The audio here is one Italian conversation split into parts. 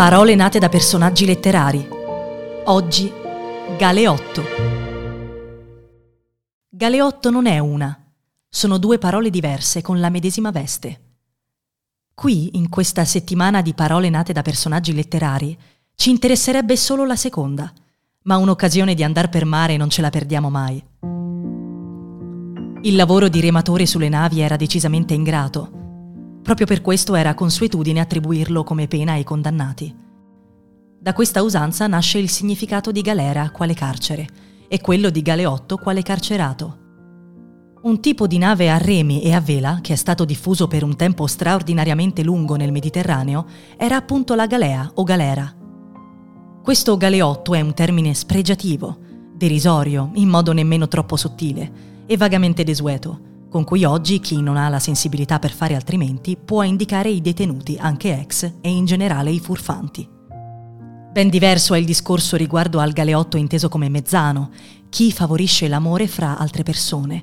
Parole nate da personaggi letterari. Oggi Galeotto. Galeotto non è una, sono due parole diverse con la medesima veste. Qui, in questa settimana di parole nate da personaggi letterari, ci interesserebbe solo la seconda, ma un'occasione di andar per mare non ce la perdiamo mai. Il lavoro di rematore sulle navi era decisamente ingrato Proprio per questo era consuetudine attribuirlo come pena ai condannati. Da questa usanza nasce il significato di galera quale carcere e quello di galeotto quale carcerato. Un tipo di nave a remi e a vela, che è stato diffuso per un tempo straordinariamente lungo nel Mediterraneo, era appunto la galea o galera. Questo galeotto è un termine spregiativo, derisorio, in modo nemmeno troppo sottile e vagamente desueto con cui oggi chi non ha la sensibilità per fare altrimenti può indicare i detenuti, anche ex, e in generale i furfanti. Ben diverso è il discorso riguardo al galeotto inteso come mezzano, chi favorisce l'amore fra altre persone.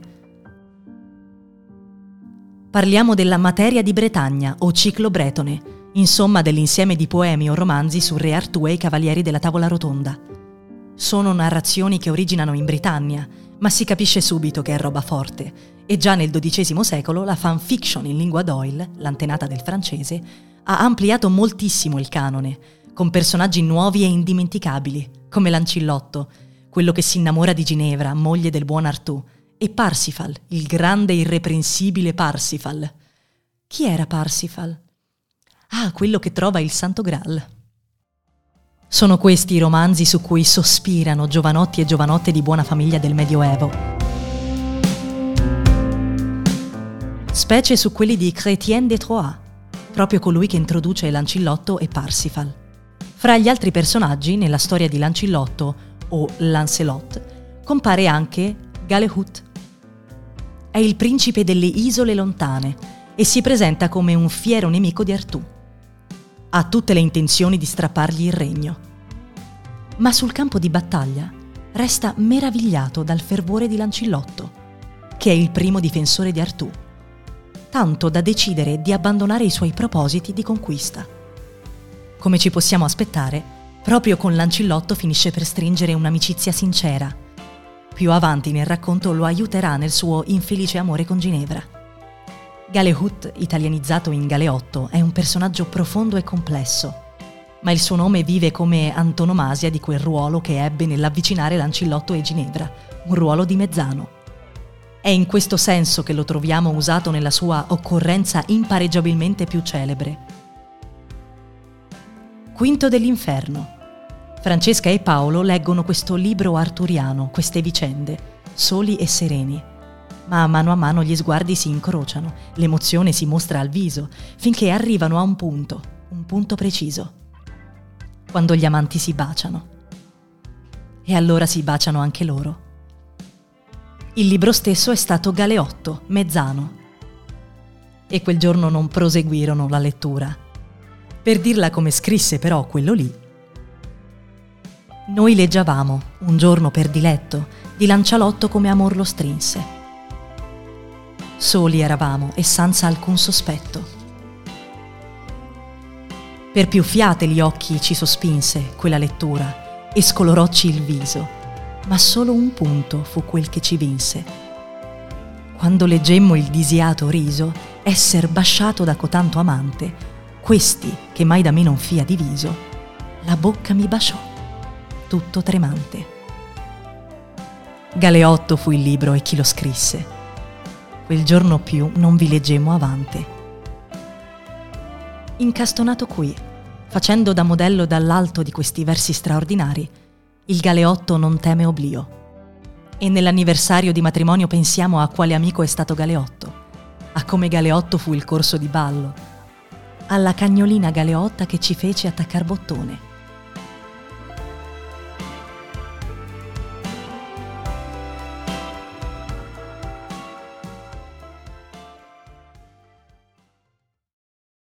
Parliamo della materia di Bretagna o ciclo bretone, insomma dell'insieme di poemi o romanzi su Re Artù e i Cavalieri della Tavola Rotonda. Sono narrazioni che originano in Britannia, ma si capisce subito che è roba forte e già nel XII secolo la fanfiction in lingua Doyle, l'antenata del francese, ha ampliato moltissimo il canone, con personaggi nuovi e indimenticabili, come Lancillotto, quello che si innamora di Ginevra, moglie del buon Artù, e Parsifal, il grande e irreprensibile Parsifal. Chi era Parsifal? Ah, quello che trova il Santo Graal. Sono questi i romanzi su cui sospirano giovanotti e giovanotte di buona famiglia del Medioevo specie su quelli di Chrétien de Troyes, proprio colui che introduce Lancillotto e Parsifal. Fra gli altri personaggi, nella storia di Lancillotto o Lancelot, compare anche Galehut. È il principe delle isole lontane e si presenta come un fiero nemico di Artù. Ha tutte le intenzioni di strappargli il regno. Ma sul campo di battaglia resta meravigliato dal fervore di Lancillotto, che è il primo difensore di Artù tanto da decidere di abbandonare i suoi propositi di conquista. Come ci possiamo aspettare, proprio con Lancillotto finisce per stringere un'amicizia sincera. Più avanti nel racconto lo aiuterà nel suo infelice amore con Ginevra. Galehut, italianizzato in Galeotto, è un personaggio profondo e complesso, ma il suo nome vive come antonomasia di quel ruolo che ebbe nell'avvicinare Lancillotto e Ginevra, un ruolo di mezzano. È in questo senso che lo troviamo usato nella sua occorrenza impareggiabilmente più celebre. Quinto dell'inferno. Francesca e Paolo leggono questo libro arturiano, queste vicende, soli e sereni. Ma mano a mano gli sguardi si incrociano, l'emozione si mostra al viso, finché arrivano a un punto, un punto preciso. Quando gli amanti si baciano. E allora si baciano anche loro. Il libro stesso è stato Galeotto, Mezzano. E quel giorno non proseguirono la lettura. Per dirla come scrisse però quello lì. Noi leggiavamo, un giorno per diletto, di Lancialotto come amor lo strinse. Soli eravamo e senza alcun sospetto. Per più fiate gli occhi ci sospinse quella lettura e scolorocci il viso ma solo un punto fu quel che ci vinse. Quando leggemmo il disiato riso, esser basciato da cotanto amante, questi, che mai da me non fia diviso, la bocca mi baciò, tutto tremante. Galeotto fu il libro e chi lo scrisse. Quel giorno più non vi leggemmo avante. Incastonato qui, facendo da modello dall'alto di questi versi straordinari, il Galeotto non teme oblio. E nell'anniversario di matrimonio pensiamo a quale amico è stato Galeotto, a come Galeotto fu il corso di ballo, alla cagnolina Galeotta che ci fece attaccar bottone,